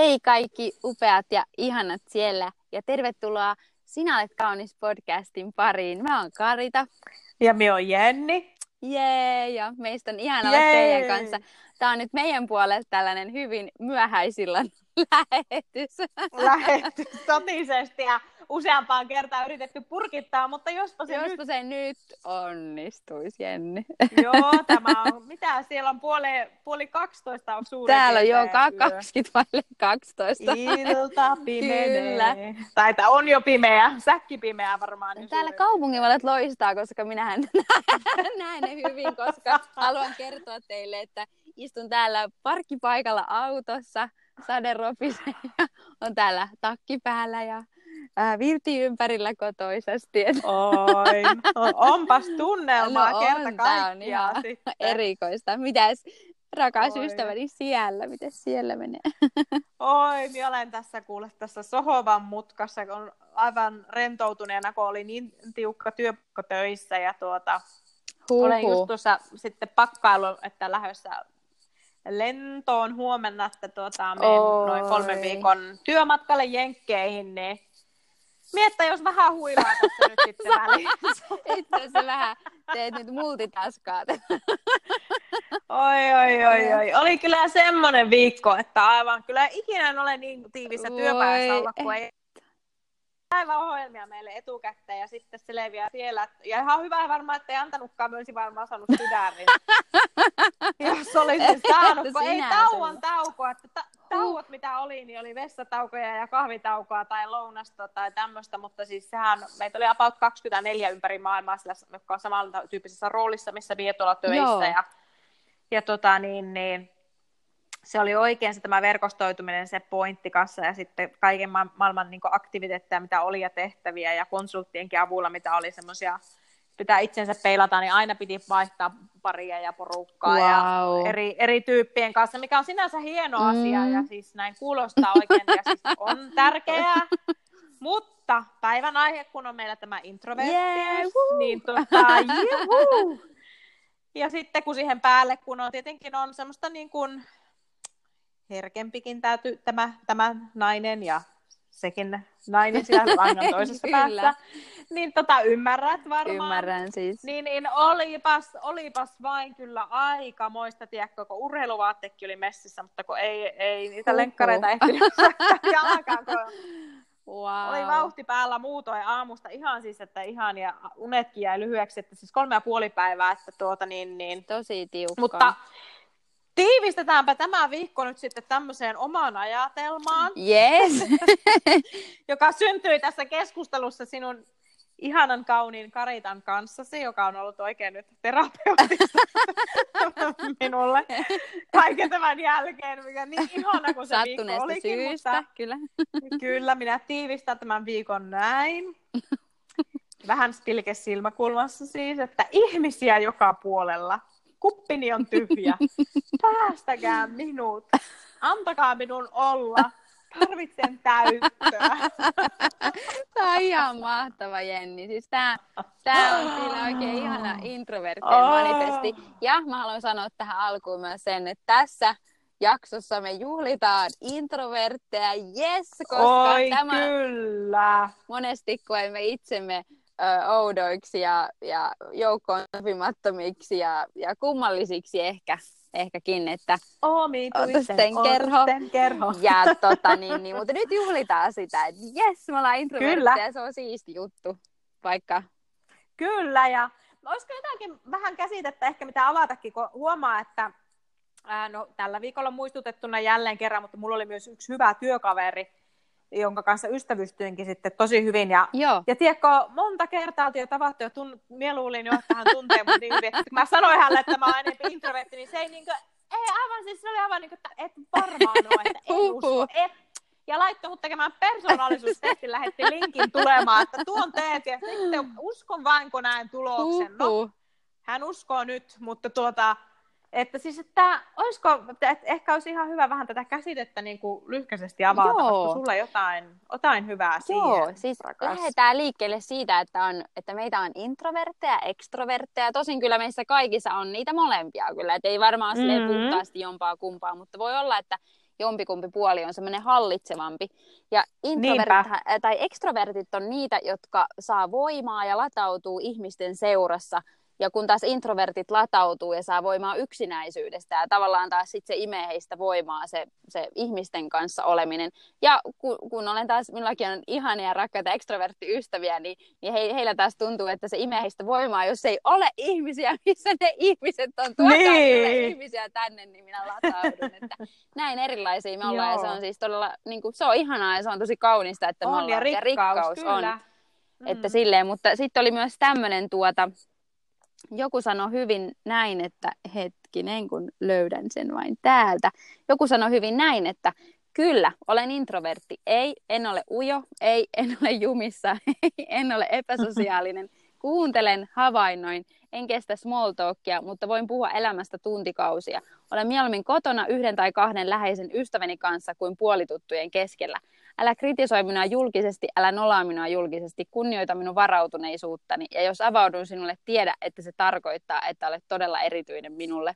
Hei kaikki upeat ja ihanat siellä ja tervetuloa Sinä olet kaunis podcastin pariin. Mä oon Karita. Ja me on Jenni. Jee, ja meistä on ihana olla teidän kanssa. Tää on nyt meidän puolelta tällainen hyvin myöhäisillä lähetys. Lähetys totisesti ja useampaan kertaan yritetty purkittaa, mutta jospa se, jospa nyt... se nyt onnistuisi, Jenni. Joo, tämä on, mitä siellä on puoli, puoli 12 on suurin Täällä on jo 20 vaille 12. Ilta pimenee. Tai on jo pimeä, säkki pimeä varmaan. Niin Täällä kaupunginvalot loistaa, koska minähän näen ne hyvin, koska haluan kertoa teille, että istun täällä parkkipaikalla autossa, sade ropisee ja on täällä takki päällä ja ää, virti ympärillä kotoisesti. Oi, no, onpas tunnelmaa no on, kerta kaikkiaan on sitten. erikoista. Mitäs rakas Oi. ystäväni siellä, miten siellä menee? Oi, minä olen tässä kuule tässä Sohovan mutkassa, kun on aivan rentoutuneena, kun oli niin tiukka työpakko töissä ja tuota, Huhu. olen just tuossa sitten pakkailu, että lähdössä lentoon huomenna, että tuota, menen noin kolmen viikon työmatkalle Jenkkeihin, niin Miettä, jos vähän huilaa tässä nyt sitten välissä. Itse asiassa vähän teet nyt multitaskaat. oi, oi, oi, oi. Oli kyllä semmoinen viikko, että aivan kyllä ikinä en ole niin tiivissä työpäivässä olla, kun ei päivän ohjelmia meille etukäteen ja sitten se leviää siellä. Ja ihan hyvä varmaan, että ei antanutkaan, myös varmaan saanut sydämin. Jos olisi saanut, kun ei tauon taukoa. Että ta- tauot, mitä oli, niin oli vessataukoja ja kahvitaukoa tai lounasta tai tämmöistä, mutta siis sehän, meitä oli about 24 ympäri maailmaa, sillä, jotka on samalla tyyppisessä roolissa, missä vie tuolla töissä. Joo. Ja, ja tota, niin, niin, se oli oikein se tämä verkostoituminen, se pointti kanssa ja sitten kaiken ma- maailman niin aktiviteetteja, mitä oli ja tehtäviä ja konsulttienkin avulla, mitä oli semmoisia, pitää itsensä peilata, niin aina piti vaihtaa paria ja porukkaa wow. ja eri, eri tyyppien kanssa, mikä on sinänsä hieno mm. asia ja siis näin kuulostaa oikein ja siis on tärkeää, mutta päivän aihe, kun on meillä tämä introvertti, yeah, niin tota, juhu. Ja sitten kun siihen päälle, kun on tietenkin on semmoista niin kuin herkempikin tämä, tämä, tämä nainen ja sekin nainen siellä langan toisessa päässä, niin tota, ymmärrät varmaan. Ymmärrän siis. Niin, niin olipas, olipas vain kyllä aika moista, tiedätkö, kun urheiluvaattekin oli messissä, mutta kun ei, ei niitä lenkkareita ehtinyt jalkaan, kun Wow. Oli vauhti päällä muutoin aamusta ihan siis, että ihan ja unetkin jäi lyhyeksi, että siis kolme ja puoli päivää, että tuota niin, niin. Tosi tiukka. Mutta Tiivistetäänpä tämä viikko nyt sitten tämmöiseen omaan ajatelmaan. Yes. joka syntyi tässä keskustelussa sinun ihanan kauniin Karitan kanssasi, joka on ollut oikein nyt terapeutista minulle kaiken tämän jälkeen, mikä niin ihana kuin se viikko olikin. syystä, mutta kyllä. kyllä, minä tiivistän tämän viikon näin. Vähän pilke silmäkulmassa siis, että ihmisiä joka puolella kuppini on tyhjä. Päästäkää minut. Antakaa minun olla. Tarvitsen täyttöä. Tämä on ihan mahtava, Jenni. Siis tämä, tämä on kyllä oikein ihana introverttien manifesti. Ja mä haluan sanoa tähän alkuun myös sen, että tässä jaksossa me juhlitaan introvertteja, yes, koska Oi, tämä kyllä. monesti koemme itsemme ö, oudoiksi ja, ja joukkoon sopimattomiksi ja, ja kummallisiksi ehkä, ehkäkin, että omituisten kerho. kerho. Ja, tota, niin, niin, mutta nyt juhlitaan sitä, että jes, me ollaan introvertteja ja se on siisti juttu, vaikka... Kyllä, ja olisiko jotakin vähän käsitettä ehkä mitä avatakin, kun huomaa, että ää, no, tällä viikolla muistutettuna jälleen kerran, mutta mulla oli myös yksi hyvä työkaveri, jonka kanssa ystävystyinkin sitten tosi hyvin. Ja, Joo. ja tiedätkö, monta kertaa oltiin jo tavattu ja tun, mieluulin jo, että hän tuntee mut niin hyvin. Kun mä sanoin hänelle, että mä oon enemmän introvertti, niin se ei niin kuin, ei aivan, siis se oli aivan niin kuin, että et varmaan ole, että en usko, et. Ja laittoi mut tekemään persoonallisuustesti, lähetti linkin tulemaan, että tuon teet ja sitten uskon vain, kun näen tuloksen. No, hän uskoo nyt, mutta tuota, että siis, että olisiko, että ehkä olisi ihan hyvä vähän tätä käsitettä niin kuin lyhkäisesti avata, Joo. koska sulla jotain, jotain hyvää siihen, Joo, siis rakas. lähdetään liikkeelle siitä, että, on, että meitä on introvertteja, ekstrovertteja. Tosin kyllä meissä kaikissa on niitä molempia kyllä, että ei varmaan mm-hmm. puhtaasti jompaa kumpaa, mutta voi olla, että jompikumpi puoli on semmoinen hallitsevampi. Ja introvertit tai ekstrovertit on niitä, jotka saa voimaa ja latautuu ihmisten seurassa – ja kun taas introvertit latautuu ja saa voimaa yksinäisyydestä ja tavallaan taas sitten se imee heistä voimaa se, se ihmisten kanssa oleminen. Ja kun, kun olen taas, minullakin on ihania ja rakkaita ekstroverttiystäviä, niin, niin he, heillä taas tuntuu, että se imee heistä voimaa, jos ei ole ihmisiä, missä ne ihmiset on. Tuokaa niin. ihmisiä tänne, niin minä lataudun. Että näin erilaisia me ollaan Joo. ja se on siis todella, niin kuin, se on ihanaa ja se on tosi kaunista, että me on, ollaan. Ja rikkaus, ja rikkaus kyllä. on. Mm. Että silleen, mutta sitten oli myös tämmöinen tuota, joku sanoi hyvin näin, että hetkinen, kun löydän sen vain täältä. Joku sanoi hyvin näin, että kyllä, olen introvertti. Ei, en ole ujo, ei, en ole jumissa, ei, en ole epäsosiaalinen. Kuuntelen, havainnoin, en kestä small talkia, mutta voin puhua elämästä tuntikausia. Olen mieluummin kotona yhden tai kahden läheisen ystäväni kanssa kuin puolituttujen keskellä. Älä kritisoi minua julkisesti, älä nolaa minua julkisesti, kunnioita minun varautuneisuuttani. Ja jos avaudun sinulle, tiedä, että se tarkoittaa, että olet todella erityinen minulle.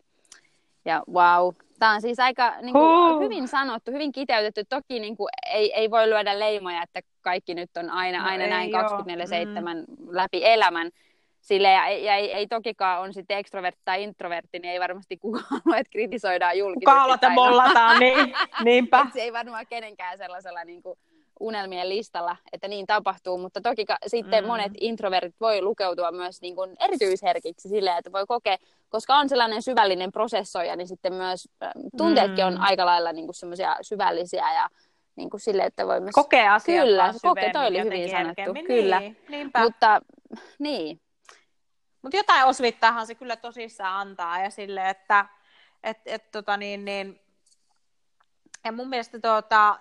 Ja wow, tämä on siis aika niin kuin, hyvin sanottu, hyvin kiteytetty. Toki niin kuin, ei, ei voi lyödä leimoja, että kaikki nyt on aina, no aina näin 24-7 mm. läpi elämän. Sille, ja, ja ei, ei tokikaan on sitten ekstrovertti tai introvertti, niin ei varmasti kukaan halua, että kritisoidaan julkisesti. Kukaan halua, että mollataan, niin, niinpä. se ei varmaan kenenkään sellaisella niin kuin, unelmien listalla, että niin tapahtuu, mutta toki ka- sitten mm. monet introvertit voi lukeutua myös niin kuin erityisherkiksi silleen, että voi kokea, koska on sellainen syvällinen prosessoija, niin sitten myös tunteetkin mm. on aika lailla niin kuin semmoisia syvällisiä ja niin kuin sille, että voi myös... Kokea asiat Kyllä, kokea, toi oli hyvin sanottu, niin, kyllä. Niinpä. Mutta niin, mutta jotain osvittaahan se kyllä tosissaan antaa ja sille, että et, et, tota niin, niin, ja mun mielestä tuota,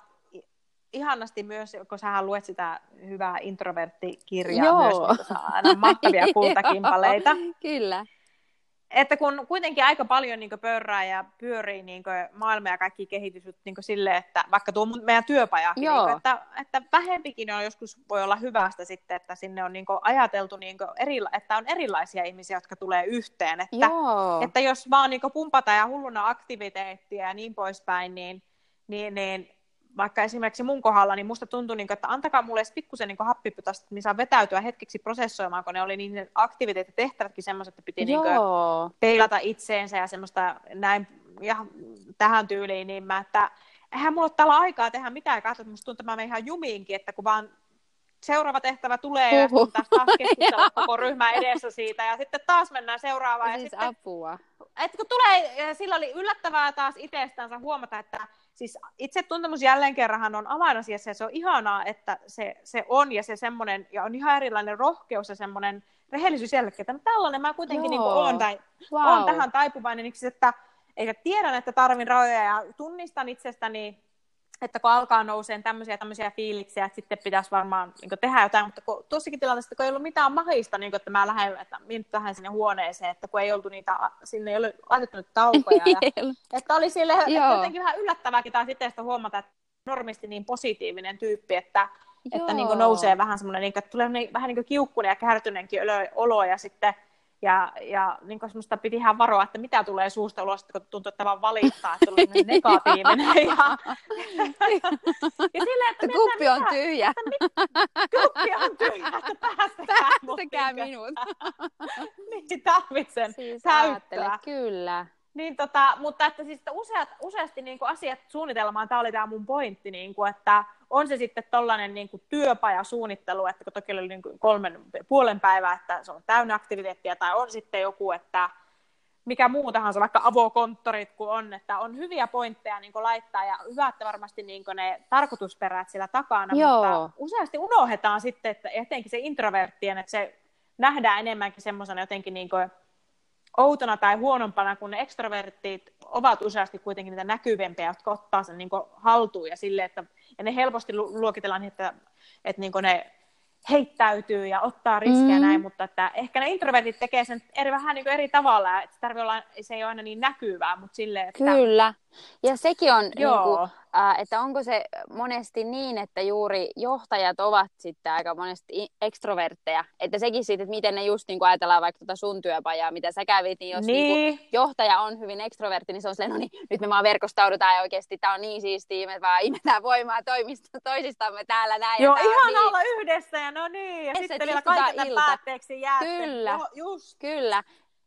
ihanasti myös, kun sä luet sitä hyvää introverttikirjaa Joo. myös, niin saa aina mahtavia kultakimpaleita. Kyllä että kun kuitenkin aika paljon niin pörrää ja pyörii niin maailma ja kaikki kehitys niin silleen, että vaikka tuo meidän työpaja, niin kuin, että, että vähempikin on joskus voi olla hyvästä sitten, että sinne on niin ajateltu, niin eri, että on erilaisia ihmisiä, jotka tulee yhteen. Että, että jos vaan niin pumpata ja hulluna aktiviteettia ja niin poispäin, niin, niin, niin vaikka esimerkiksi mun kohdalla, niin musta tuntui, niin kuin, että antakaa mulle edes pikkusen niin happipytästä, että niin saa vetäytyä hetkeksi prosessoimaan, kun ne oli niin aktiviteetit tehtävätkin semmoiset, että piti niin kuin, peilata itseensä ja semmoista näin ja tähän tyyliin, niin mä, että eihän mulla ole tällä aikaa tehdä mitään, katsotaan, että musta tuntuu, että mä menen ihan jumiinkin, että kun vaan seuraava tehtävä tulee ja sitten taas, taas keskustella koko ryhmä edessä siitä ja sitten taas mennään seuraavaan. Siis ja sitten, apua. Että kun tulee, sillä oli yllättävää taas itsestänsä huomata, että siis itse tuntemus jälleen kerran on avainasiassa ja se on ihanaa, että se, se on ja se semmoinen, ja on ihan erilainen rohkeus ja semmoinen rehellisyys jälkeen, että tällainen mä kuitenkin niin olen, tai wow. olen tähän taipuvainen, niin että eikä tiedän, että tarvin rajoja ja tunnistan itsestäni että kun alkaa nouseen tämmöisiä, tämmöisiä fiiliksiä, että sitten pitäisi varmaan niin tehdä jotain, mutta kun, tuossakin tilanteessa, kun ei ollut mitään mahista, niin kuin, että mä lähden, että minä tähän sinne huoneeseen, että kun ei oltu niitä, sinne ei ole laitettu nyt taukoja. Ja, että oli sille, että jotenkin vähän yllättävääkin tai sitten sitä huomata, että normisti niin positiivinen tyyppi, että, että niin nousee vähän semmoinen, niin että tulee niin, vähän niin kuin kiukkunen ja kärtyneenkin olo ja sitten ja, ja niin semmoista piti ihan varoa, että mitä tulee suusta ulos, kun tuntuu, että vaan valittaa, että tulee negatiivinen. ja, ja sille, että kuppi on tyhjä. Kuppi on tyhjä, että päästäkää, päästäkää minut. niin, tarvitsen siis täyttää. kyllä. Niin tota, mutta että siis että useat, useasti niin kuin asiat suunnitelmaan, tämä oli tämä mun pointti, niin kuin, että on se sitten tollainen niin kuin työpajasuunnittelu, että kun toki oli niin kuin kolmen puolen päivää, että se on täynnä aktiviteettia, tai on sitten joku, että mikä muu tahansa, vaikka avokonttorit kun on, että on hyviä pointteja niin laittaa ja hyvä, että varmasti niin ne tarkoitusperät siellä takana, Joo. mutta useasti unohdetaan sitten, että etenkin se introverttien, että se nähdään enemmänkin semmoisena jotenkin niin kuin outona tai huonompana, kun ne ekstrovertit ovat useasti kuitenkin niitä näkyvempiä, jotka ottaa sen niin haltuun ja sille, että ja ne helposti luokitellaan niin, että, että niin ne heittäytyy ja ottaa riskejä mm. näin, mutta että ehkä ne introvertit tekee sen eri, vähän niin eri tavalla, että se, olla, se ei ole aina niin näkyvää, mutta silleen, että Kyllä. Ja sekin on, niin kuin, äh, että onko se monesti niin, että juuri johtajat ovat sitten aika monesti ekstrovertteja, että sekin sitten, että miten ne just niin kuin ajatellaan vaikka tuota sun työpajaa, mitä sä kävit, niin jos niin. Niin kuin, johtaja on hyvin ekstrovertti, niin se on silleen, no niin, nyt me vaan verkostaudutaan ja oikeasti tämä on niin siistiä, me vaan imetään voimaa toimista, toisistamme täällä näin. Joo, ihan niin. olla yhdessä ja no niin, ja sitten vielä kaikille päätteeksi jäätte. Kyllä, Joo, just. kyllä.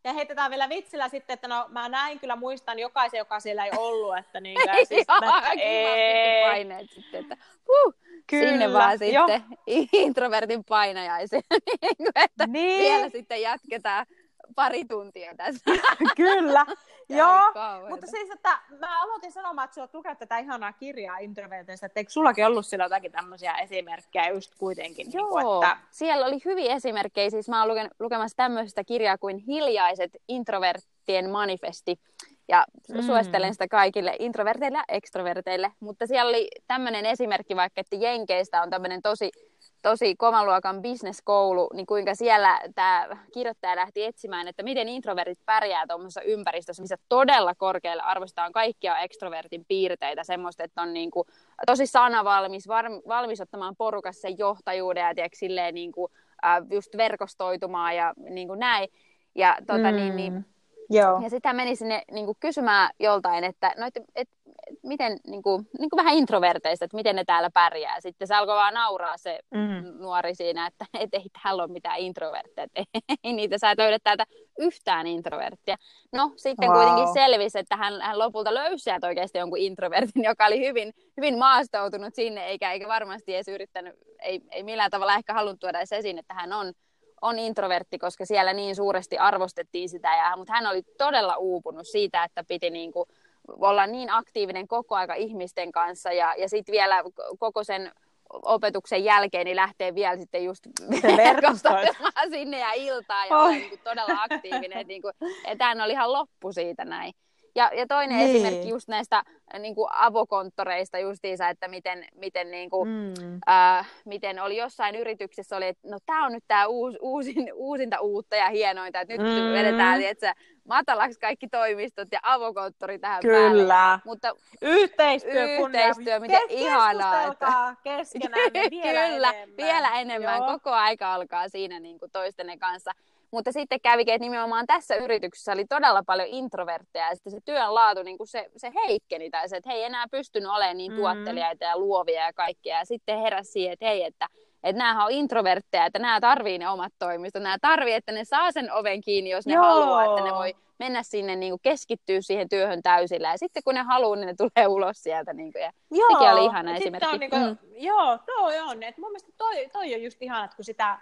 Ja heitetään vielä vitsillä sitten, että no mä näin kyllä muistan jokaisen, joka siellä ei ollut, että niin kuin, siis, Joo, että, ei. paineet sitten, että huh, kyllä, sinne vaan jo. sitten introvertin painajaisen, niin että niin. vielä sitten jatketaan pari tuntia tässä. Kyllä, joo. Mutta siis, että mä aloitin sanomaan, että sä oot lukenut tätä ihanaa kirjaa introverteista, että eikö sullakin ollut sillä jotakin tämmöisiä esimerkkejä just kuitenkin? Joo, niin kuin, että... siellä oli hyviä esimerkkejä. Siis mä oon luken, lukemassa tämmöistä kirjaa kuin Hiljaiset introverttien manifesti. Ja mm. suosittelen sitä kaikille introverteille ja ekstroverteille. Mutta siellä oli tämmöinen esimerkki vaikka, että Jenkeistä on tämmöinen tosi tosi kovan luokan bisneskoulu, niin kuinka siellä tämä kirjoittaja lähti etsimään, että miten introvertit pärjää tuommoisessa ympäristössä, missä todella korkealle arvostetaan kaikkia ekstrovertin piirteitä, semmoista, että on niin kuin tosi sanavalmis, var, valmis ottamaan porukassa sen johtajuuden ja tiedätkö, silleen niin kuin, äh, just verkostoitumaan ja niin kuin näin. Ja tota, mm. niin, niin, Joo. Ja sitten meni sinne niin kuin kysymään joltain, että no, et, et, miten, niin kuin, niin kuin vähän introverteista, että miten ne täällä pärjää. Sitten se alkoi vaan nauraa se mm. nuori siinä, että et ei täällä ole mitään introvertteja, että ei niitä sä et löydä täältä yhtään introverttia. No sitten wow. kuitenkin selvisi, että hän, hän lopulta löysi sieltä oikeasti jonkun introvertin, joka oli hyvin, hyvin maastoutunut sinne, eikä, eikä varmasti edes yrittänyt, ei, ei millään tavalla ehkä halunnut tuoda edes esiin, että hän on on introvertti, koska siellä niin suuresti arvostettiin sitä, ja, mutta hän oli todella uupunut siitä, että piti niin kuin olla niin aktiivinen koko aika ihmisten kanssa, ja, ja sitten vielä koko sen opetuksen jälkeen niin lähtee vielä sitten just verkostoimaan sinne ja iltaa ja oh. niin kuin todella aktiivinen, että, niin kuin, hän oli ihan loppu siitä näin. Ja, ja toinen niin. esimerkki just näistä äh, niin kuin avokonttoreista justiinsa, että miten, miten, niin kuin, mm. äh, miten oli jossain yrityksessä, oli, että no tämä on nyt tämä uus, uusin, uusinta uutta ja hienointa, että nyt mm. vedetään että matalaksi kaikki toimistot ja avokonttori tähän Kyllä. päälle. Mutta yhteistyö, yhteistyö miten Kes- ihanaa. Että... keskenään vielä Kyllä, enemmän. vielä enemmän. Joo. Koko aika alkaa siinä niin kuin toistenne kanssa. Mutta sitten kävikin, että nimenomaan tässä yrityksessä oli todella paljon introvertteja, ja sitten se työn laatu, niin kuin se, se heikkeni, tai se, että he ei enää pystynyt olemaan niin mm-hmm. tuottelijaita ja luovia ja kaikkea, ja sitten heräsi siihen, että hei, että että nämä on introvertteja, että nämä tarvii ne omat toimistot, nämä tarvii, että ne saa sen oven kiinni, jos ne Joo. haluaa, että ne voi mennä sinne niin kuin keskittyä siihen työhön täysillä. Ja sitten kun ne haluaa, niin ne tulee ulos sieltä. Niin kuin, ja joo, sekin oli ihana esimerkki. On, niin kuin, mm. Joo, toi on. Et mun mielestä toi, toi on just ihana, että kun sitä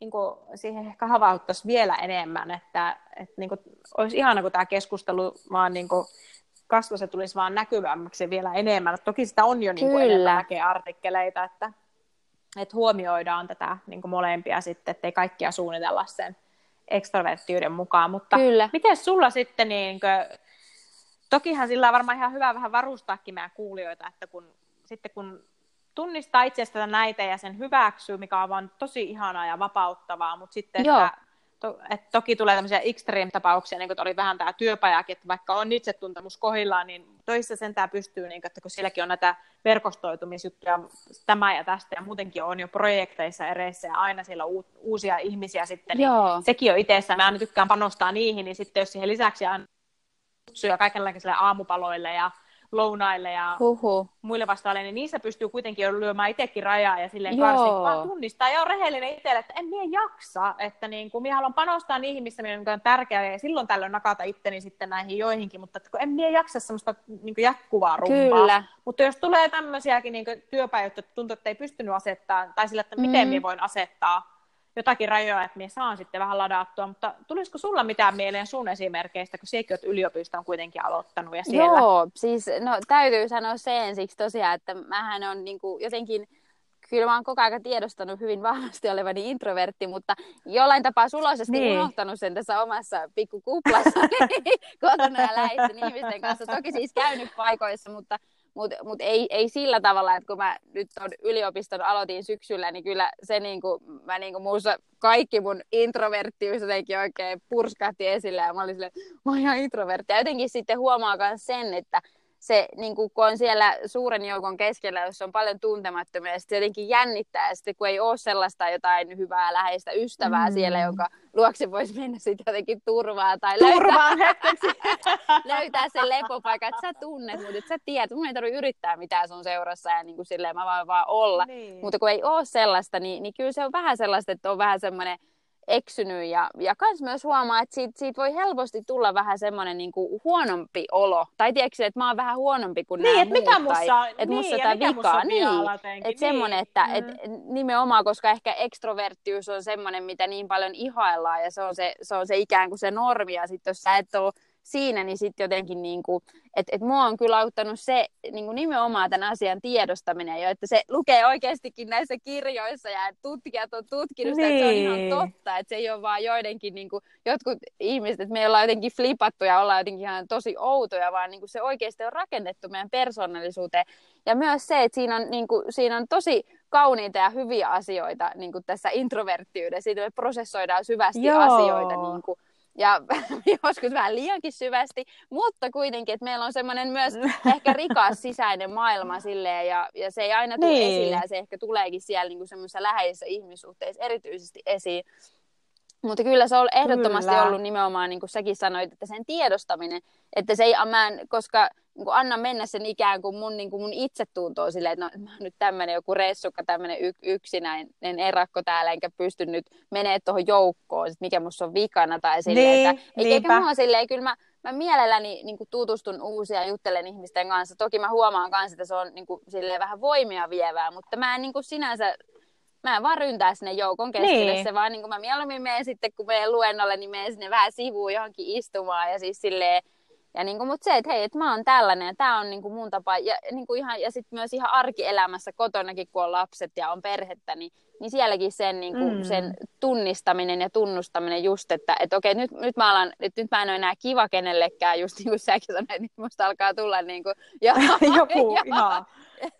niin kuin, siihen ehkä havauttaisi vielä enemmän, että, että niin kuin, olisi ihana, kun tämä keskustelu vaan niin kuin, kasvossa tulisi vaan näkyvämmäksi vielä enemmän. Toki sitä on jo niin kuin, enemmän artikkeleita, että, että huomioidaan tätä niin kuin molempia sitten, ettei kaikkia suunnitella sen ekstroverttiyden mukaan. Mutta Kyllä. miten sulla sitten, niin kuin, tokihan sillä on varmaan ihan hyvä vähän varustaakin meidän kuulijoita, että kun, sitten kun tunnistaa itsestä näitä ja sen hyväksyy, mikä on vaan tosi ihanaa ja vapauttavaa, mutta sitten, Joo. että, to, että toki tulee tämmöisiä extreme-tapauksia, niin kuin oli vähän tämä työpajakin, että vaikka on itsetuntemus kohillaan, niin toissa sentään pystyy, niin kuin, että kun sielläkin on näitä verkostoitumisjuttuja tämä ja tästä, ja muutenkin on jo projekteissa ereissä, ja aina siellä on uusia ihmisiä sitten, niin Joo. sekin on itsessään, mä aina tykkään panostaa niihin, niin sitten jos siihen lisäksi aina kutsuja kaikenlaisille aamupaloille ja lounaille ja Huhu. muille vastaaville, niin niissä pystyy kuitenkin jo lyömään itsekin rajaa ja silleen karsin, vaan tunnistaa ja on rehellinen itselle, että en minä jaksa, että niin kuin, minä haluan panostaa niihin, missä minä on tärkeää ja silloin tällöin nakata itteni sitten näihin joihinkin, mutta että kun en minä jaksa semmoista niin kuin jatkuvaa rumpaa. Kyllä. Mutta jos tulee tämmöisiäkin niin työpäivät, että tuntuu, että ei pystynyt asettaa, tai sillä, että miten mm. minä voin asettaa jotakin rajoja, että minä saan sitten vähän ladattua, mutta tulisiko sulla mitään mieleen sun esimerkkeistä, kun sinäkin olet yliopiston kuitenkin aloittanut ja siellä? Joo, siis no, täytyy sanoa se ensiksi tosiaan, että mähän on niin kuin, jotenkin kyllä mä oon koko ajan tiedostanut hyvin vahvasti olevani introvertti, mutta jollain tapaa suloisesti niin. unohtanut sen tässä omassa pikkukuplassa kotona ja läheisten ihmisten kanssa. Toki siis käynyt paikoissa, mutta mutta mut ei, ei sillä tavalla, että kun mä nyt on yliopiston aloitin syksyllä, niin kyllä se niinku, mä niinku muussa kaikki mun introverttiys jotenkin oikein purskahti esille ja mä olin silleen, mä oon ihan introvertti. Ja jotenkin sitten huomaa myös sen, että se, niin kuin, kun on siellä suuren joukon keskellä, jossa on paljon tuntemattomia, ja sitten jotenkin jännittää, ja sitten kun ei ole sellaista jotain hyvää läheistä ystävää mm. siellä, jonka luokse voisi mennä sitten jotenkin turvaa, tai Turvaan löytää, löytää sen lepopaikan, että sä tunnet mut, että sä tiedät, mun ei tarvitse yrittää mitään sun seurassa, ja niin kuin silleen mä vaan vaan olla, niin. mutta kun ei ole sellaista, niin, niin kyllä se on vähän sellaista, että on vähän semmoinen, eksynyt ja, ja kans myös huomaa, että siitä, siitä voi helposti tulla vähän semmoinen niin kuin huonompi olo. Tai tiedätkö, että mä oon vähän huonompi kuin niin, nämä muut. Mikä musta, tai, että niin, musta tämä vika. Niin, että niin. semmoinen, että mm. et, nimenomaan, koska ehkä ekstroverttius on semmoinen, mitä niin paljon ihaillaan ja se on se, se, on se ikään kuin se normi. Ja sitten jos sä et ole siinä, niin sitten jotenkin, niin kuin, että et mua on kyllä auttanut se niin kuin nimenomaan tämän asian tiedostaminen jo, että se lukee oikeastikin näissä kirjoissa ja tutkijat on tutkinut sitä, niin. että se on ihan niin. totta, että se ei ole vaan joidenkin, niin kuin, jotkut ihmiset, että me ollaan jotenkin flipattu ja ollaan jotenkin ihan tosi outoja, vaan niin kuin se oikeasti on rakennettu meidän persoonallisuuteen. Ja myös se, että siinä on, niin kuin, siinä on tosi kauniita ja hyviä asioita niin kuin tässä introverttiydessä, siitä me prosessoidaan syvästi Joo. asioita niin kuin, ja joskus vähän liiankin syvästi, mutta kuitenkin, että meillä on semmoinen myös ehkä rikas sisäinen maailma silleen, ja, ja se ei aina tule niin. esille, ja se ehkä tuleekin siellä niin semmoisessa läheisissä ihmissuhteissa erityisesti esiin. Mutta kyllä se on ehdottomasti kyllä. ollut nimenomaan, niin kuin säkin sanoit, että sen tiedostaminen, että se ei, mä en, koska niin kuin anna mennä sen ikään kuin mun, niin kuin mun itsetuntoon silleen, että no, mä oon nyt tämmöinen joku ressukka, tämmöinen y- yksinäinen erakko täällä, enkä pysty nyt menee tuohon joukkoon, sit mikä musta on vikana tai silleen, niin, että eikä mua silleen, kyllä mä, mä mielelläni niin kuin tutustun uusia ja juttelen ihmisten kanssa. Toki mä huomaan kanssa, että se on niin kuin, silleen, vähän voimia vievää, mutta mä en niin kuin sinänsä mä en vaan ryntää sinne joukon keskelle, niin. se vaan niin kuin mä mieluummin menen sitten, kun menen luennolle, niin menen sinne vähän sivuun johonkin istumaan ja siis silleen, ja niin kuin, mutta se, että hei, että mä oon tällainen ja tämä on niin kuin mun tapa. Ja, niin kuin ihan, ja sitten myös ihan arkielämässä kotonakin, kun on lapset ja on perhettä, niin, niin sielläkin sen, niin kuin, mm. sen tunnistaminen ja tunnustaminen just, että et okei, nyt, nyt, mä alan, nyt, nyt mä en ole enää kiva kenellekään, just niin kuin säkin sanoit, että musta alkaa tulla niin kuin, ja, joku, ja,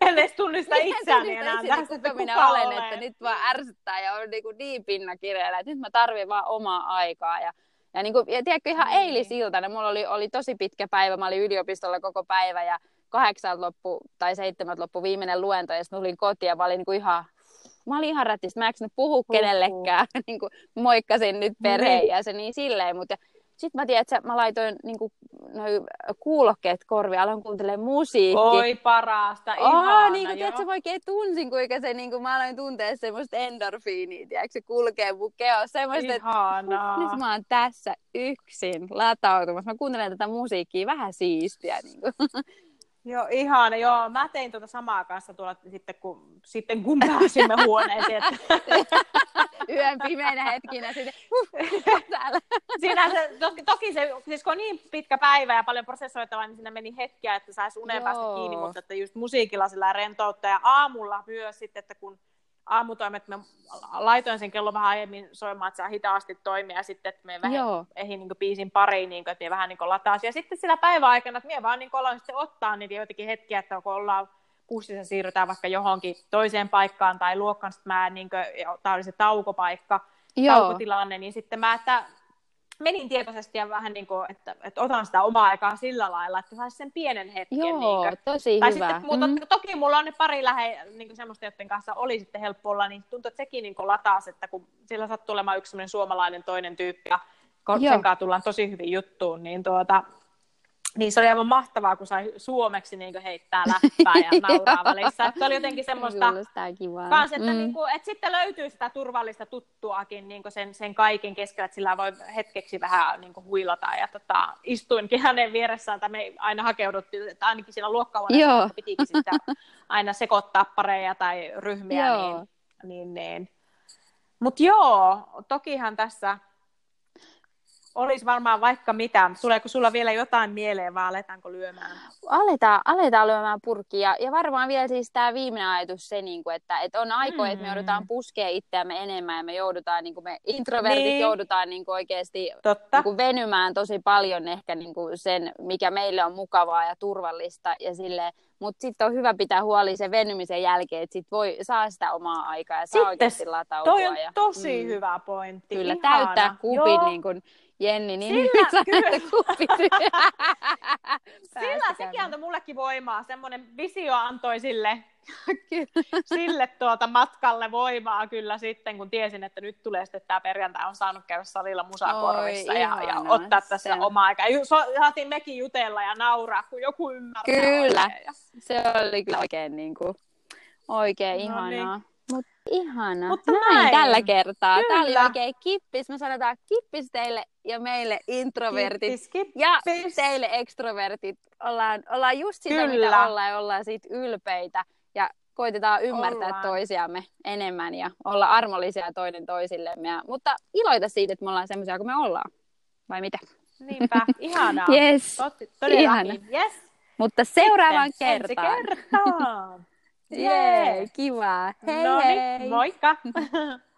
en edes tunnista itseäni enää. Sitä, kuka minä olen, olen, että nyt vaan ärsyttää ja on niin, kuin niin pinnakireellä, että nyt mä tarvitsen vaan omaa aikaa. Ja, ja, niin kuin, ja tiedätkö, ihan niin. eilisiltana, mulla oli, oli tosi pitkä päivä, mä olin yliopistolla koko päivä ja kahdeksan loppu tai seitsemät loppu viimeinen luento ja sitten tulin kotiin ja mä olin niin kuin ihan mä olin ihan rättistä, mä en puhua kenellekään, niin kuin moikkasin nyt perheenjäseniä niin silleen, mutta sitten mä tiedän, että mä laitoin niin kuin, noi kuulokkeet korvia, aloin kuuntelemaan musiikkia. Oi parasta, ihana, oh, niin kuin, tiedätkö, mä oikein tunsin, kuinka se, niin kuin, mä aloin tuntea semmoista endorfiinia, tiedätkö, se kulkee mun keossa. Semmoista, Ihanaa. että nyt mä oon tässä yksin latautumassa. Mä kuuntelen tätä musiikkia vähän siistiä. Niin kuin. Joo, ihan. Joo, mä tein tuota samaa kanssa tuolla sitten, kun, sitten kun pääsimme huoneeseen. Että... Yön pimeinä hetkinä sitten täällä. Siinä se, toki, toki se, siis kun on niin pitkä päivä ja paljon prosessoitavaa, niin siinä meni hetkiä, että saisi unen päästä kiinni, mutta että just musiikilla sillä rentoutta ja aamulla myös sitten, että kun aamutoimet, mä laitoin sen kello vähän aiemmin soimaan, että saa hitaasti toimia, ja sitten, että me vähän ehin niin biisin pariin, niin kuin, että me vähän niin lataasi. Ja sitten sillä päiväaikana, että me vaan niin ollaan sitten ottaa niitä joitakin hetkiä, että kun ollaan bussissa siirrytään vaikka johonkin toiseen paikkaan tai luokkaan, sitten mä, niin kuin, tämä oli se taukopaikka, Joo. taukotilanne, niin sitten mä, että menin tietoisesti ja vähän niin kuin, että, että otan sitä omaa aikaa sillä lailla, että saisi sen pienen hetken. Joo, niin kuin. tosi tai hyvä. Sitten, mutta mm. toki mulla on ne pari lähe, niin kuin semmoista, joiden kanssa oli sitten helppo olla, niin tuntuu, että sekin niin lataas, että kun sillä sattuu olemaan yksi suomalainen toinen tyyppi ja sen kanssa tullaan tosi hyvin juttuun, niin tuota, niin se oli aivan mahtavaa, kun sai suomeksi niin heittää läppää ja nauraa välissä. Että se oli jotenkin semmoista kans, että, mm. niin kuin, että sitten löytyy sitä turvallista tuttuakin niin sen, sen kaiken keskellä, että sillä voi hetkeksi vähän niin kuin huilata. Ja tota, istuinkin hänen vieressään, tai me aina hakeuduttiin, että ainakin siinä luokkahuoneessa pitikin sitä aina sekoittaa pareja tai ryhmiä. Joo. Niin, niin, niin. Mutta joo, tokihan tässä olisi varmaan vaikka mitä. Tuleeko sulla vielä jotain mieleen vai aletaanko lyömään? Aletaan, aletaan lyömään purkkia. Ja varmaan vielä siis tämä viimeinen ajatus se, niin kuin, että, että on aikoja, mm. että me mm. joudutaan puskea itseämme enemmän ja me joudutaan, niin kuin me introvertit niin. joudutaan niin kuin oikeasti Totta. Niin kuin venymään tosi paljon ehkä niin kuin sen, mikä meille on mukavaa ja turvallista ja silleen, mutta sitten on hyvä pitää huoli sen venymisen jälkeen, että sit voi saa sitä omaa aikaa ja saa sitten, oikeasti latautua. Toi on tosi mm, hyvä pointti. Kyllä, Ihana. täyttää kupin niin kun, Jenni, niin Sillä- kyllä. että kuppi Sillä sekin antoi mullekin voimaa. Semmoinen visio antoi sille, sille tuota matkalle voimaa kyllä sitten, kun tiesin, että nyt tulee sitten tämä perjantai, on saanut käydä salilla musakorvissa Oi, ja, ja ihanaa. ottaa tässä Se- omaa aikaa. Saatiin mekin jutella ja nauraa, kun joku ymmärtää Kyllä. oikein. Ja... Se oli kyllä oikein, niin kuin, oikein No niin. Mut ihana. Mutta näin, näin. tällä kertaa. Tämä oli Kyllä. oikein kippis. Me sanotaan kippis teille ja meille introvertit. Kippis, kippis. Ja teille ekstrovertit. Ollaan, ollaan just sitä, Kyllä. mitä ollaan ja ollaan siitä ylpeitä. Ja koitetaan ymmärtää Ollaan. toisiamme enemmän ja olla armollisia toinen toisillemme. Ja, mutta iloita siitä, että me ollaan semmoisia kuin me ollaan. Vai mitä? Niinpä, ihanaa. Yes. Totti, todellakin. Ihana. Yes. Mutta seuraavaan Sitten ensi kertaan. Jee, kiva. Hei no hei. niin, moikka.